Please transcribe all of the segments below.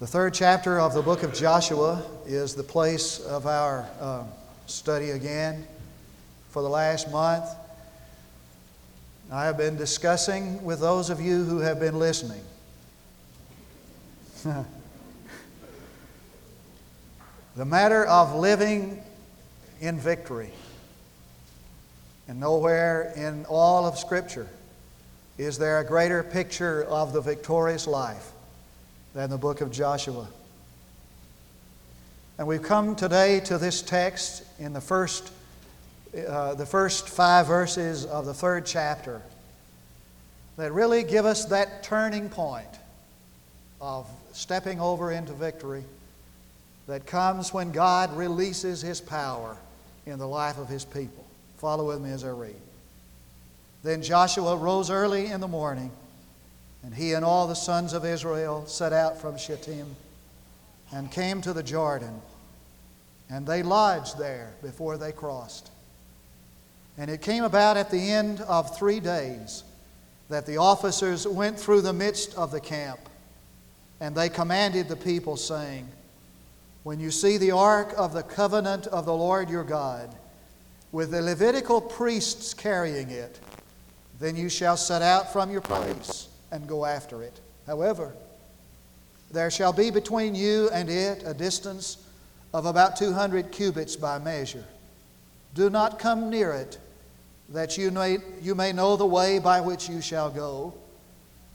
The third chapter of the book of Joshua is the place of our uh, study again for the last month. I have been discussing with those of you who have been listening. the matter of living in victory. And nowhere in all of Scripture is there a greater picture of the victorious life than the book of Joshua. And we've come today to this text in the first, uh, the first five verses of the third chapter that really give us that turning point of stepping over into victory that comes when God releases His power in the life of His people. Follow with me as I read. Then Joshua rose early in the morning, and he and all the sons of Israel set out from Shittim and came to the Jordan, and they lodged there before they crossed. And it came about at the end of three days that the officers went through the midst of the camp, and they commanded the people, saying, When you see the ark of the covenant of the Lord your God, with the Levitical priests carrying it, then you shall set out from your place and go after it. However, there shall be between you and it a distance of about 200 cubits by measure. Do not come near it, that you may, you may know the way by which you shall go,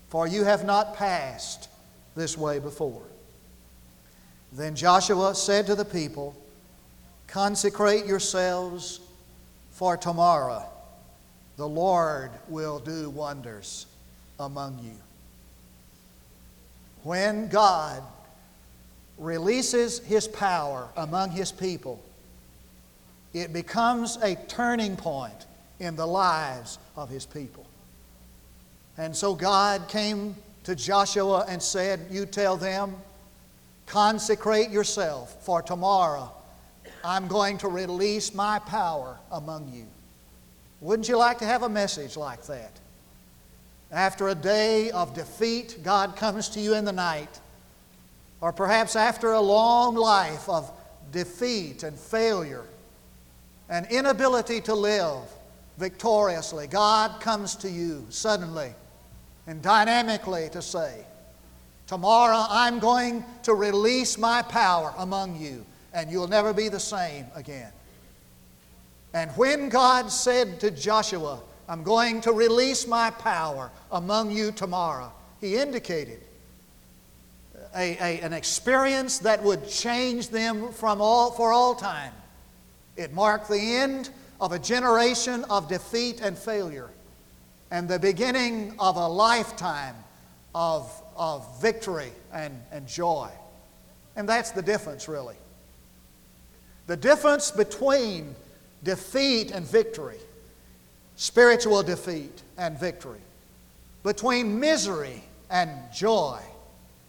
for you have not passed this way before. Then Joshua said to the people, Consecrate yourselves for tomorrow the Lord will do wonders among you. When God releases His power among His people, it becomes a turning point in the lives of His people. And so God came to Joshua and said, You tell them, consecrate yourself, for tomorrow I'm going to release my power among you. Wouldn't you like to have a message like that? After a day of defeat, God comes to you in the night. Or perhaps after a long life of defeat and failure and inability to live victoriously, God comes to you suddenly and dynamically to say, Tomorrow I'm going to release my power among you, and you'll never be the same again. And when God said to Joshua, I'm going to release my power among you tomorrow, he indicated a, a, an experience that would change them from all, for all time. It marked the end of a generation of defeat and failure and the beginning of a lifetime of, of victory and, and joy. And that's the difference, really. The difference between defeat and victory, spiritual defeat and victory, between misery and joy,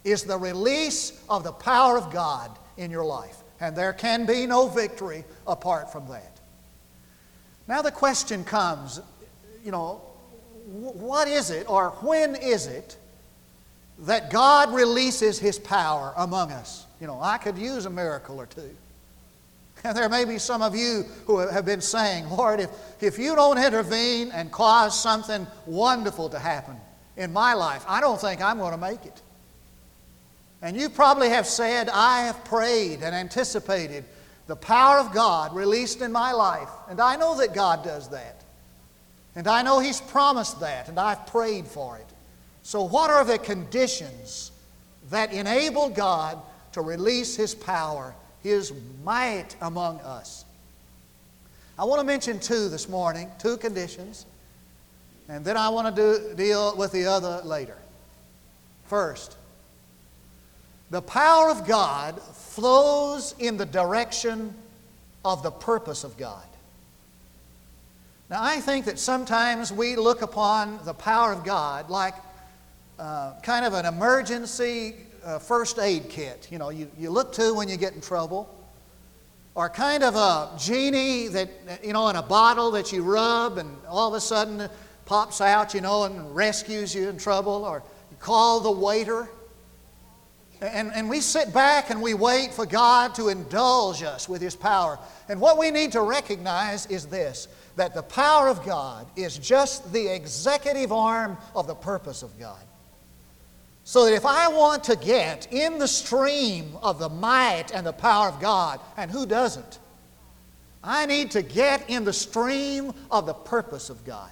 is the release of the power of God in your life. And there can be no victory apart from that. Now the question comes, you know, what is it or when is it that God releases His power among us? You know, I could use a miracle or two. And there may be some of you who have been saying, Lord, if, if you don't intervene and cause something wonderful to happen in my life, I don't think I'm going to make it. And you probably have said, I have prayed and anticipated the power of God released in my life. And I know that God does that. And I know He's promised that, and I've prayed for it. So, what are the conditions that enable God to release His power his might among us. I want to mention two this morning, two conditions, and then I want to do, deal with the other later. First, the power of God flows in the direction of the purpose of God. Now, I think that sometimes we look upon the power of God like uh, kind of an emergency uh, first aid kit, you know, you, you look to when you get in trouble, or kind of a genie that, you know, in a bottle that you rub and all of a sudden pops out, you know, and rescues you in trouble, or you call the waiter. And, and we sit back and we wait for God to indulge us with His power. And what we need to recognize is this that the power of God is just the executive arm of the purpose of God. So that if I want to get in the stream of the might and the power of God, and who doesn't? I need to get in the stream of the purpose of God.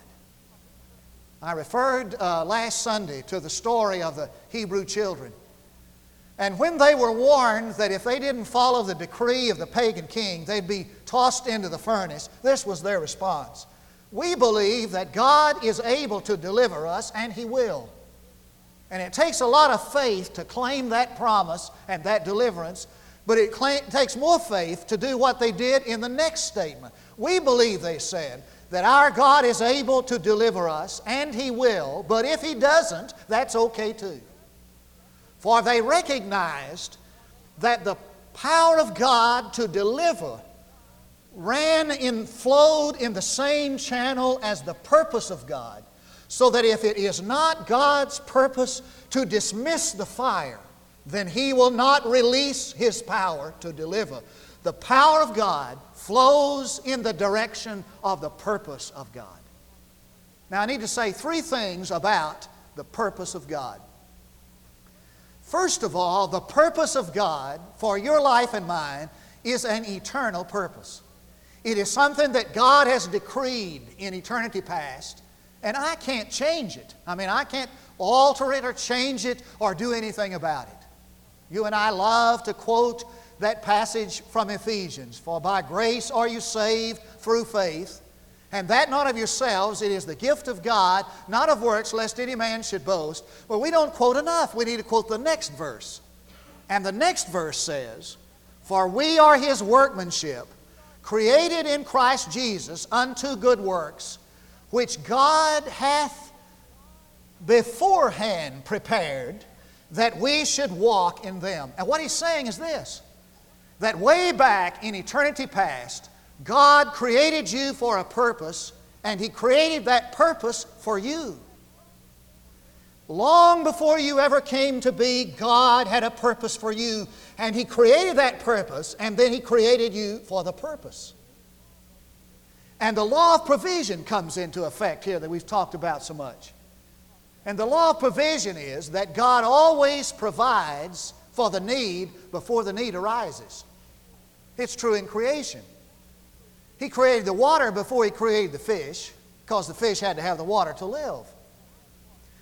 I referred uh, last Sunday to the story of the Hebrew children. And when they were warned that if they didn't follow the decree of the pagan king, they'd be tossed into the furnace, this was their response. We believe that God is able to deliver us, and He will. And it takes a lot of faith to claim that promise and that deliverance, but it takes more faith to do what they did in the next statement. We believe, they said, that our God is able to deliver us, and He will, but if He doesn't, that's okay too. For they recognized that the power of God to deliver ran in, flowed in the same channel as the purpose of God. So that if it is not God's purpose to dismiss the fire, then He will not release His power to deliver. The power of God flows in the direction of the purpose of God. Now, I need to say three things about the purpose of God. First of all, the purpose of God for your life and mine is an eternal purpose. It is something that God has decreed in eternity past, and I can't change it. I mean, I can't alter it or change it or do anything about it. You and I love to quote that passage from Ephesians For by grace are you saved through faith and that not of yourselves, it is the gift of God, not of works, lest any man should boast. Well, we don't quote enough. We need to quote the next verse. And the next verse says, For we are his workmanship, created in Christ Jesus unto good works, which God hath beforehand prepared that we should walk in them. And what he's saying is this that way back in eternity past, God created you for a purpose, and He created that purpose for you. Long before you ever came to be, God had a purpose for you, and He created that purpose, and then He created you for the purpose. And the law of provision comes into effect here that we've talked about so much. And the law of provision is that God always provides for the need before the need arises. It's true in creation. He created the water before He created the fish, because the fish had to have the water to live.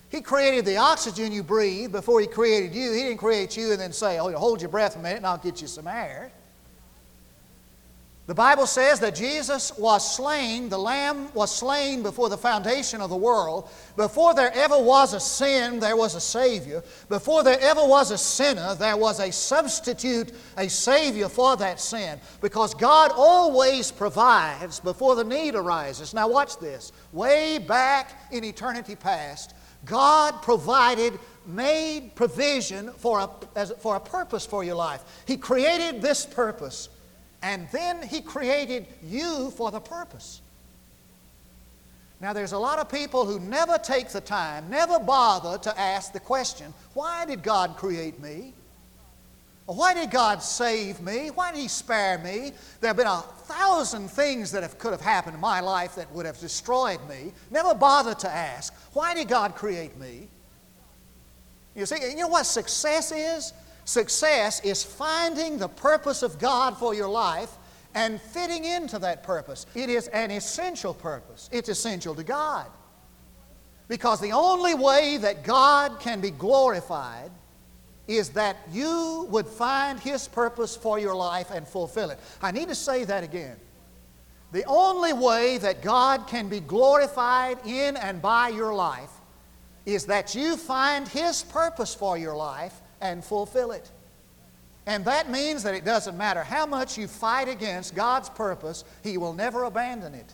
He created the oxygen you breathe before He created you. He didn't create you and then say, Oh, hold your breath a minute and I'll get you some air. The Bible says that Jesus was slain, the Lamb was slain before the foundation of the world. Before there ever was a sin, there was a Savior. Before there ever was a sinner, there was a substitute, a Savior for that sin. Because God always provides before the need arises. Now, watch this. Way back in eternity past, God provided, made provision for a, as, for a purpose for your life. He created this purpose and then He created you for the purpose. Now, there's a lot of people who never take the time, never bother to ask the question why did God create me? Why did God save me? Why did He spare me? There have been a thousand things that have, could have happened in my life that would have destroyed me. Never bother to ask, why did God create me? You see, you know what success is? Success is finding the purpose of God for your life and fitting into that purpose. It is an essential purpose, it's essential to God. Because the only way that God can be glorified is that you would find His purpose for your life and fulfill it. I need to say that again. The only way that God can be glorified in and by your life is that you find His purpose for your life and fulfill it. And that means that it doesn't matter how much you fight against God's purpose, He will never abandon it.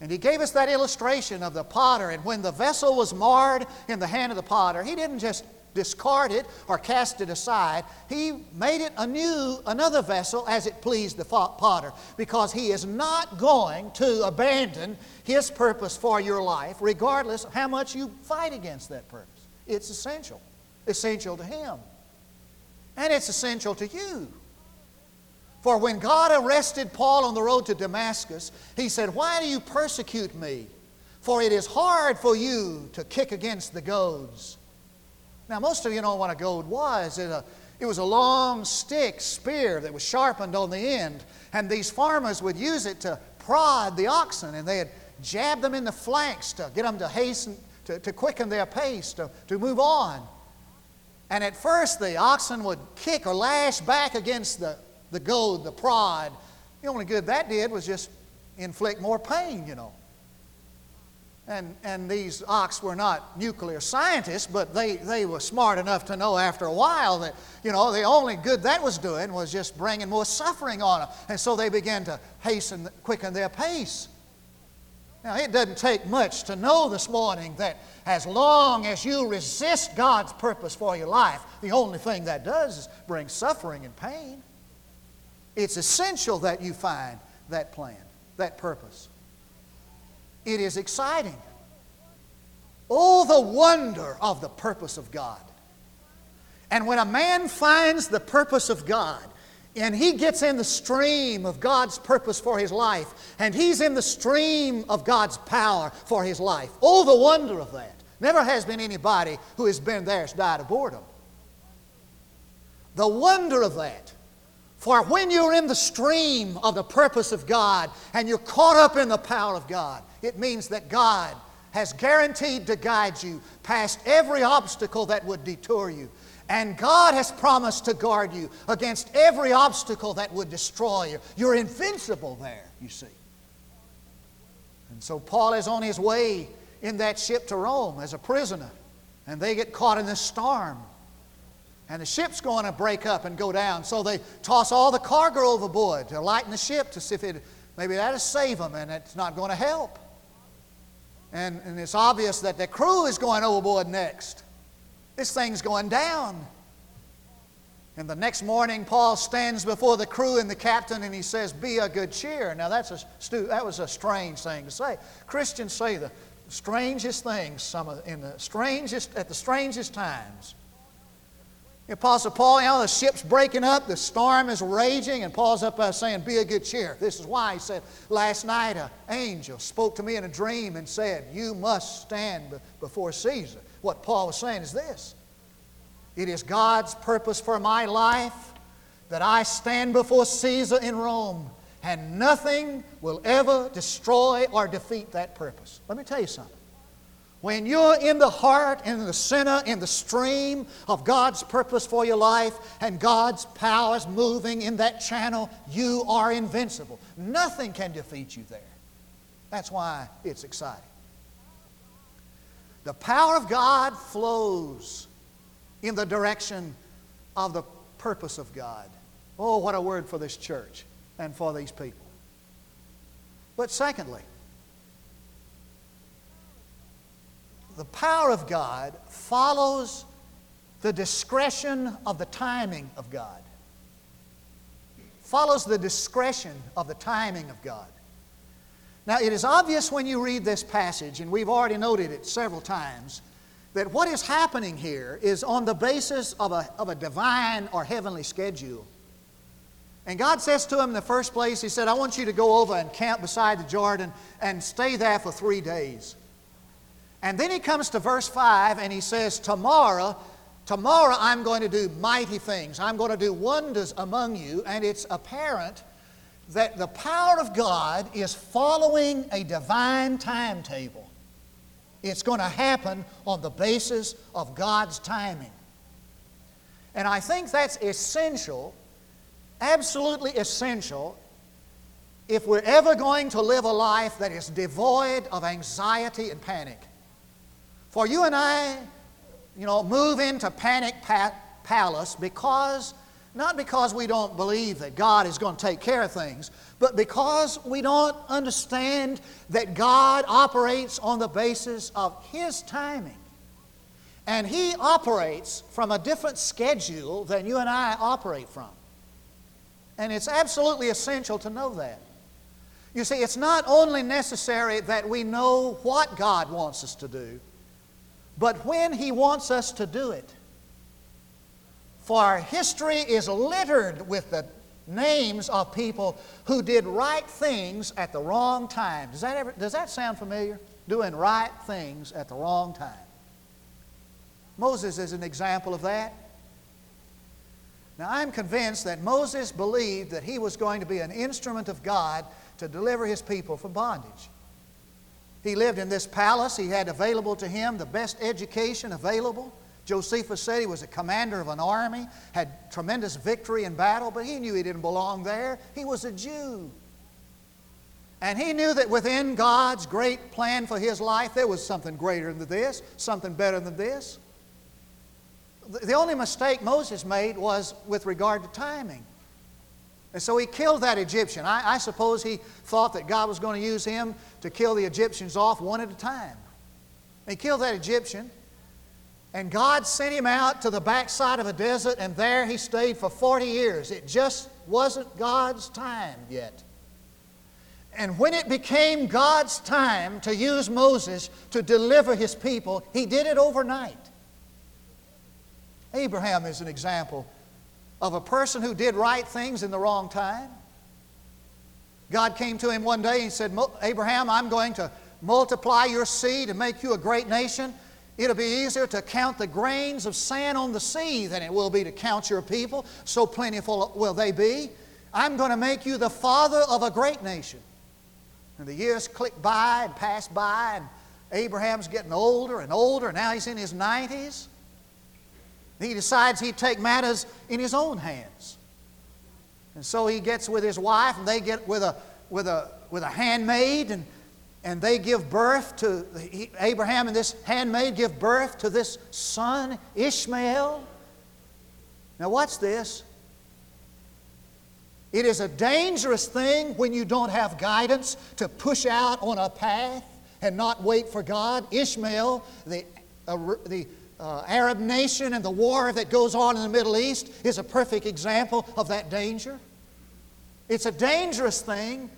And He gave us that illustration of the potter, and when the vessel was marred in the hand of the potter, He didn't just discard it or cast it aside. He made it anew, another vessel, as it pleased the potter, because He is not going to abandon His purpose for your life, regardless of how much you fight against that purpose. It's essential essential to Him. And it's essential to you. For when God arrested Paul on the road to Damascus, he said, Why do you persecute me? For it is hard for you to kick against the goads. Now, most of you know what a goad was. It, a, it was a long stick, spear that was sharpened on the end. And these farmers would use it to prod the oxen, and they'd jab them in the flanks to get them to hasten, to, to quicken their pace, to, to move on. And at first, the oxen would kick or lash back against the, the goad, the prod. The only good that did was just inflict more pain, you know. And, and these ox were not nuclear scientists, but they, they were smart enough to know after a while that, you know, the only good that was doing was just bringing more suffering on them. And so they began to hasten, quicken their pace. Now, it doesn't take much to know this morning that as long as you resist God's purpose for your life, the only thing that does is bring suffering and pain. It's essential that you find that plan, that purpose. It is exciting. Oh, the wonder of the purpose of God. And when a man finds the purpose of God, and he gets in the stream of God's purpose for his life, and he's in the stream of God's power for his life. Oh, the wonder of that. Never has been anybody who has been there has died of boredom. The wonder of that. For when you're in the stream of the purpose of God and you're caught up in the power of God, it means that God has guaranteed to guide you past every obstacle that would detour you. And God has promised to guard you against every obstacle that would destroy you. You're invincible there, you see. And so Paul is on his way in that ship to Rome as a prisoner, and they get caught in this storm. And the ship's going to break up and go down, so they toss all the cargo overboard to lighten the ship to see if it, maybe that'll save them, and it's not going to help. And, and it's obvious that the crew is going overboard next. This thing's going down. And the next morning, Paul stands before the crew and the captain and he says, Be a good cheer. Now, that's a stu- that was a strange thing to say. Christians say the strangest things some of, in the strangest, at the strangest times. The Apostle Paul, you know, the ship's breaking up, the storm is raging, and Paul's up there saying, Be a good cheer. This is why he said, Last night an angel spoke to me in a dream and said, You must stand before Caesar. What Paul was saying is this it is God's purpose for my life that I stand before Caesar in Rome, and nothing will ever destroy or defeat that purpose. Let me tell you something. When you're in the heart, in the center, in the stream of God's purpose for your life, and God's power is moving in that channel, you are invincible. Nothing can defeat you there. That's why it's exciting. The power of God flows in the direction of the purpose of God. Oh, what a word for this church and for these people. But secondly, the power of God follows the discretion of the timing of God. Follows the discretion of the timing of God. Now, it is obvious when you read this passage, and we've already noted it several times, that what is happening here is on the basis of a, of a divine or heavenly schedule. And God says to him in the first place, He said, I want you to go over and camp beside the Jordan and stay there for three days. And then he comes to verse 5 and he says, Tomorrow, tomorrow I'm going to do mighty things. I'm going to do wonders among you. And it's apparent that the power of God is following a divine timetable. It's going to happen on the basis of God's timing. And I think that's essential, absolutely essential, if we're ever going to live a life that is devoid of anxiety and panic. For you and I, you know, move into panic pa- palace because, not because we don't believe that God is going to take care of things, but because we don't understand that God operates on the basis of His timing. And He operates from a different schedule than you and I operate from. And it's absolutely essential to know that. You see, it's not only necessary that we know what God wants us to do, but when He wants us to do it. For our history is littered with the names of people who did right things at the wrong time. Does that, ever, does that sound familiar? Doing right things at the wrong time. Moses is an example of that. Now, I'm convinced that Moses believed that he was going to be an instrument of God to deliver his people from bondage. He lived in this palace. He had available to him the best education available. Josephus said he was a commander of an army, had tremendous victory in battle, but he knew he didn't belong there. He was a Jew. And he knew that within God's great plan for his life, there was something greater than this, something better than this. The only mistake Moses made was with regard to timing. And so he killed that Egyptian. I, I suppose he thought that God was going to use him to kill the Egyptians off one at a time. He killed that Egyptian. And God sent him out to the backside of a desert, and there he stayed for 40 years. It just wasn't God's time yet. And when it became God's time to use Moses to deliver his people, he did it overnight. Abraham is an example of a person who did right things in the wrong time. God came to him one day and said, Abraham, I'm going to multiply your seed and make you a great nation. It'll be easier to count the grains of sand on the sea than it will be to count your people. So plentiful will they be. I'm going to make you the father of a great nation. And the years click by and pass by, and Abraham's getting older and older. and Now he's in his 90s. He decides he'd take matters in his own hands. And so he gets with his wife, and they get with a, with a, with a handmaid, and and they give birth to, Abraham and this handmaid give birth to this son, Ishmael. Now, watch this. It is a dangerous thing when you don't have guidance to push out on a path and not wait for God. Ishmael, the, uh, the uh, Arab nation and the war that goes on in the Middle East, is a perfect example of that danger. It's a dangerous thing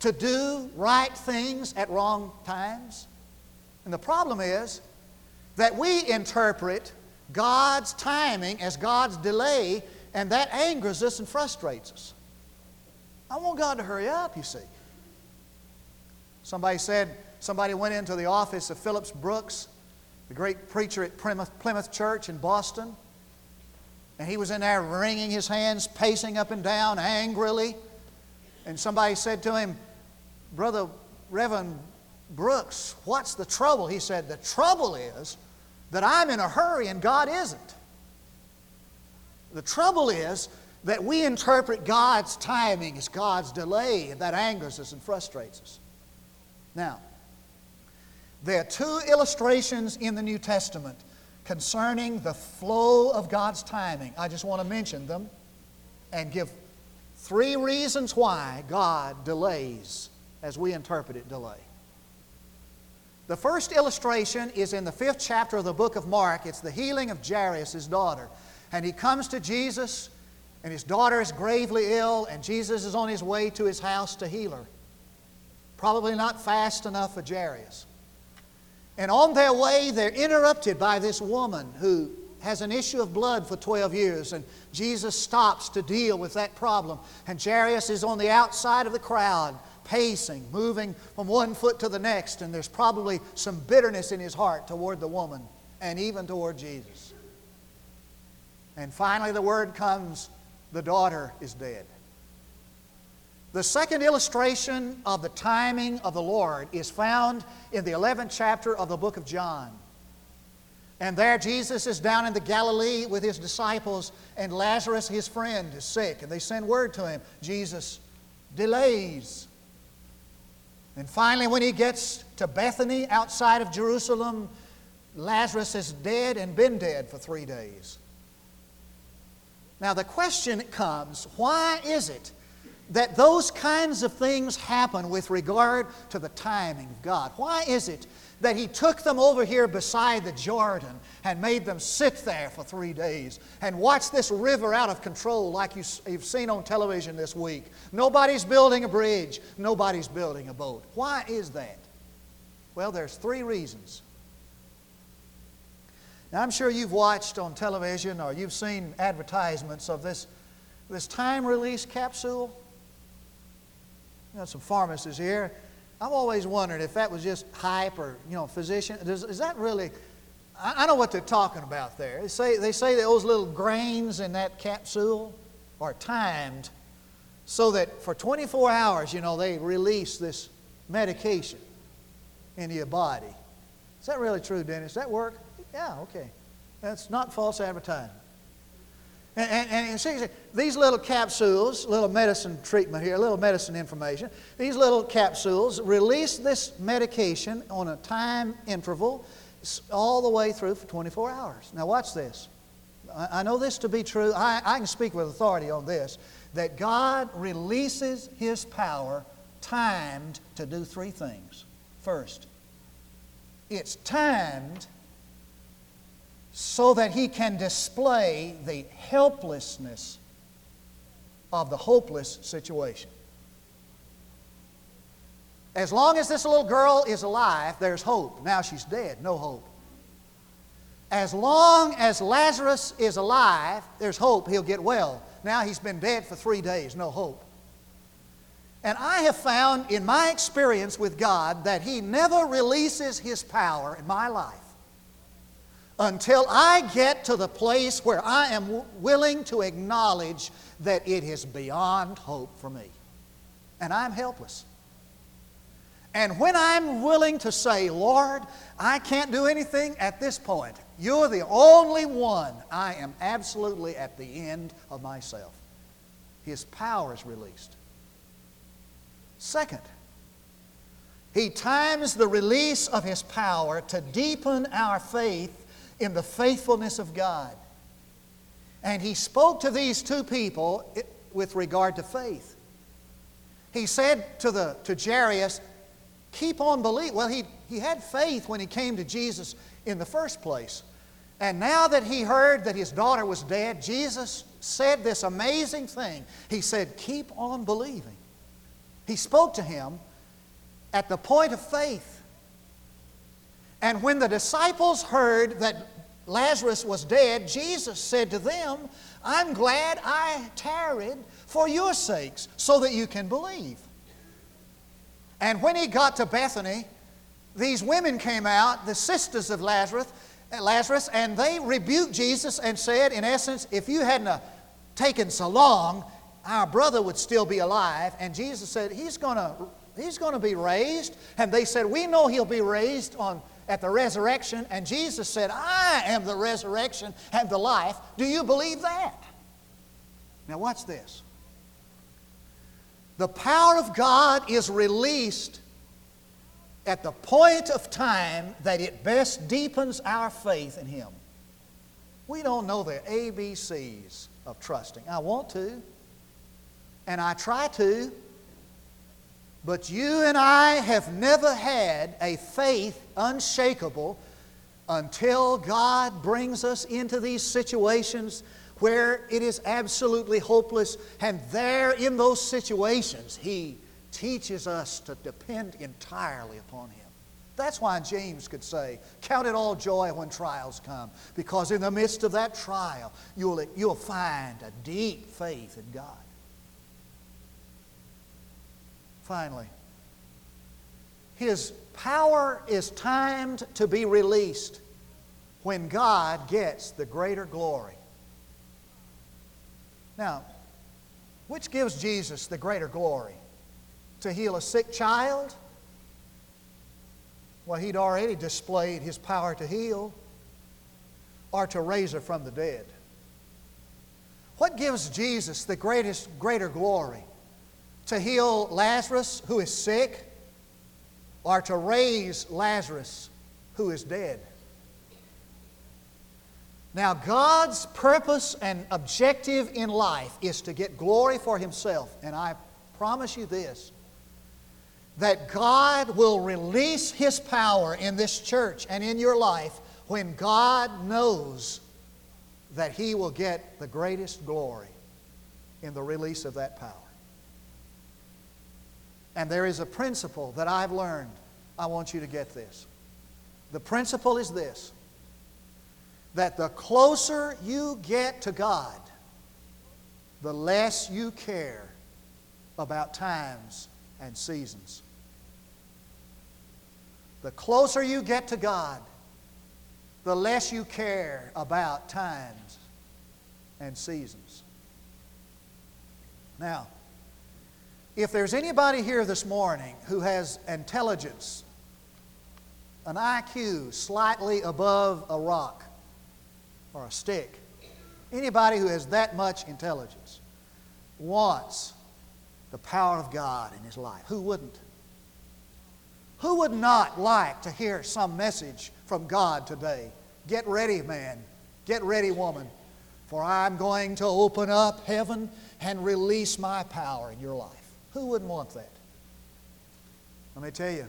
to do right things at wrong times. And the problem is that we interpret God's timing as God's delay, and that angers us and frustrates us. I want God to hurry up, you see. Somebody said, somebody went into the office of Phillips Brooks, the great preacher at Plymouth, Church in Boston, and he was in there wringing his hands, pacing up and down angrily. And somebody said to him, Brother Reverend Brooks, what's the trouble? He said, The trouble is that I'm in a hurry and God isn't. The trouble is that we interpret God's timing as God's delay, and that angers us and frustrates us. Now, there are two illustrations in the New Testament concerning the flow of God's timing. I just want to mention them and give three reasons why God delays as we interpret it, delay. The first illustration is in the fifth chapter of the book of Mark. It's the healing of Jairus, his daughter. And he comes to Jesus, and his daughter is gravely ill, and Jesus is on his way to his house to heal her. Probably not fast enough for Jairus. And on their way, they're interrupted by this woman who has an issue of blood for 12 years, and Jesus stops to deal with that problem. And Jairus is on the outside of the crowd pacing, moving from one foot to the next, and there's probably some bitterness in his heart toward the woman and even toward Jesus. And finally, the word comes the daughter is dead. The second illustration of the timing of the Lord is found in the 11th chapter of the book of John. And there, Jesus is down in the Galilee with his disciples, and Lazarus, his friend, is sick. And they send word to him. Jesus delays and finally, when he gets to Bethany outside of Jerusalem, Lazarus is dead and been dead for three days. Now, the question comes why is it that those kinds of things happen with regard to the timing of God? Why is it that He took them over here beside the Jordan and made them sit there for three days and watch this river out of control like you've seen on television this week? Nobody's building a bridge, nobody's building a boat. Why is that? Well, there's three reasons. Now, I'm sure you've watched on television or you've seen advertisements of this, this time release capsule. Got some pharmacists here. I've always wondered if that was just hype or, you know, physician. Is, is that really, I, I know what they're talking about there. They say, they say those little grains in that capsule are timed so that for 24 hours, you know, they release this medication into your body. Is that really true, Dennis? Does that work? Yeah, okay. That's not false advertising. And, and, and see, these little capsules, little medicine treatment here, a little medicine information, these little capsules release this medication on a time interval all the way through for 24 hours. Now, watch this. I, I know this to be true. I, I can speak with authority on this that God releases His power timed to do three things. First, it's timed so that he can display the helplessness of the hopeless situation. As long as this little girl is alive, there's hope. Now she's dead, no hope. As long as Lazarus is alive, there's hope he'll get well. Now he's been dead for three days, no hope. And I have found in my experience with God that He never releases His power in my life until I get to the place where I am willing to acknowledge that it is beyond hope for me. And I'm helpless. And when I'm willing to say, Lord, I can't do anything at this point, you're the only one, I am absolutely at the end of myself. His power is released. Second, he times the release of his power to deepen our faith in the faithfulness of God. And he spoke to these two people with regard to faith. He said to, the, to Jairus, Keep on believing. Well, he, he had faith when he came to Jesus in the first place. And now that he heard that his daughter was dead, Jesus said this amazing thing. He said, Keep on believing. He spoke to him at the point of faith. And when the disciples heard that Lazarus was dead, Jesus said to them, I'm glad I tarried for your sakes so that you can believe. And when he got to Bethany, these women came out, the sisters of Lazarus, Lazarus, and they rebuked Jesus and said, in essence, if you hadn't taken so long, our brother would still be alive. And Jesus said, He's going to he's to be raised. And they said, We know he'll be raised on at the resurrection, and Jesus said, I am the resurrection and the life. Do you believe that? Now, watch this. The power of God is released at the point of time that it best deepens our faith in Him. We don't know the ABCs of trusting. I want to, and I try to, but you and I have never had a faith unshakable until God brings us into these situations where it is absolutely hopeless. And there, in those situations, He teaches us to depend entirely upon Him. That's why James could say, Count it all joy when trials come, because in the midst of that trial, you'll, you'll find a deep faith in God. Finally, his power is timed to be released when God gets the greater glory. Now, which gives Jesus the greater glory? To heal a sick child? Well, he'd already displayed his power to heal, or to raise her from the dead. What gives Jesus the greatest, greater glory? To heal Lazarus, who is sick, or to raise Lazarus, who is dead. Now, God's purpose and objective in life is to get glory for Himself. And I promise you this that God will release His power in this church and in your life when God knows that He will get the greatest glory in the release of that power. And there is a principle that I've learned. I want you to get this. The principle is this that the closer you get to God, the less you care about times and seasons. The closer you get to God, the less you care about times and seasons. Now, if there's anybody here this morning who has intelligence, an IQ slightly above a rock or a stick, anybody who has that much intelligence wants the power of God in his life, who wouldn't? Who would not like to hear some message from God today? Get ready, man. Get ready, woman. For I'm going to open up heaven and release my power in your life. Who wouldn't want that? Let me tell you.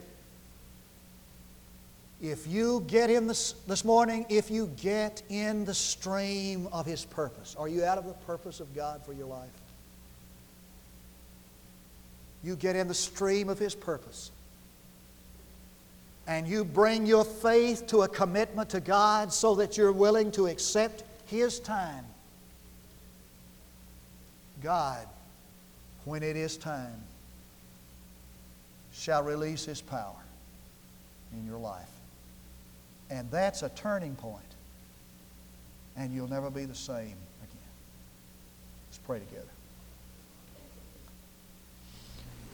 If you get in this, this morning, if you get in the stream of His purpose, are you out of the purpose of God for your life? You get in the stream of His purpose and you bring your faith to a commitment to God so that you're willing to accept His time, God, when it is time, shall release His power in your life. And that's a turning. And you'll never be the same again. Let's pray together.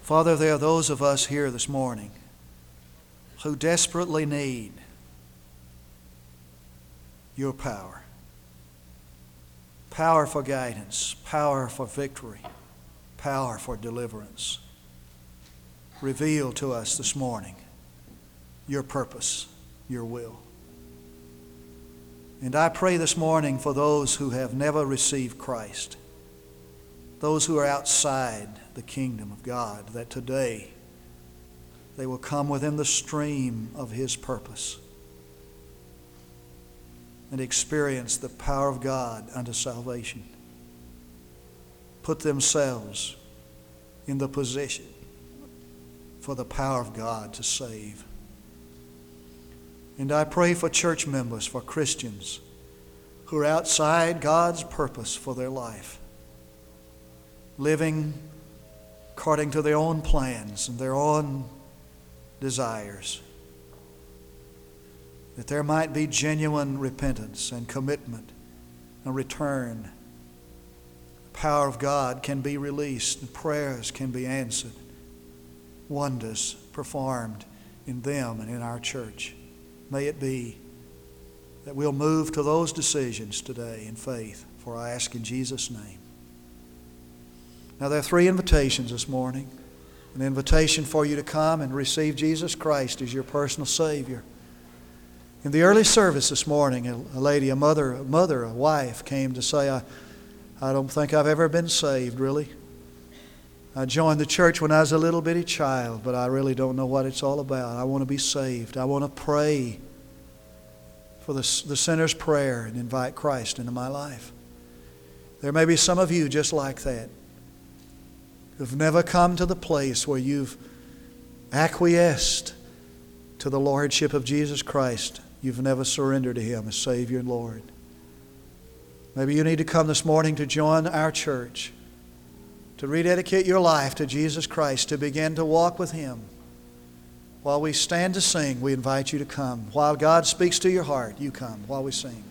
Father, there are those of us here this morning who desperately need your power. Power for guidance, power for victory, power for deliverance. Reveal to us this morning your purpose, your will. And I pray this morning for those who have never received Christ, those who are outside the kingdom of God, that today they will come within the stream of His purpose and experience the power of God unto salvation. Put themselves in the position for the power of God to save. And I pray for church members, for Christians who are outside God's purpose for their life, living according to their own plans and their own desires. That there might be genuine repentance and commitment and return. Power of God can be released prayers can be answered. Wonders performed in them and in our church. May it be that we'll move to those decisions today in faith, for I ask in Jesus' name. Now, there are three invitations this morning an invitation for you to come and receive Jesus Christ as your personal Savior. In the early service this morning, a lady, a mother, a mother, a wife came to say, I, I don't think I've ever been saved, really. I joined the church when I was a little bitty child, but I really don't know what it's all about. I want to be saved. I want to pray for the, the sinner's prayer and invite Christ into my life. There may be some of you just like that who've never come to the place where you've acquiesced to the Lordship of Jesus Christ. You've never surrendered to Him as Savior and Lord. Maybe you need to come this morning to join our church, to rededicate your life to Jesus Christ, to begin to walk with Him. While we stand to sing, we invite you to come. While God speaks to your heart, you come while we sing.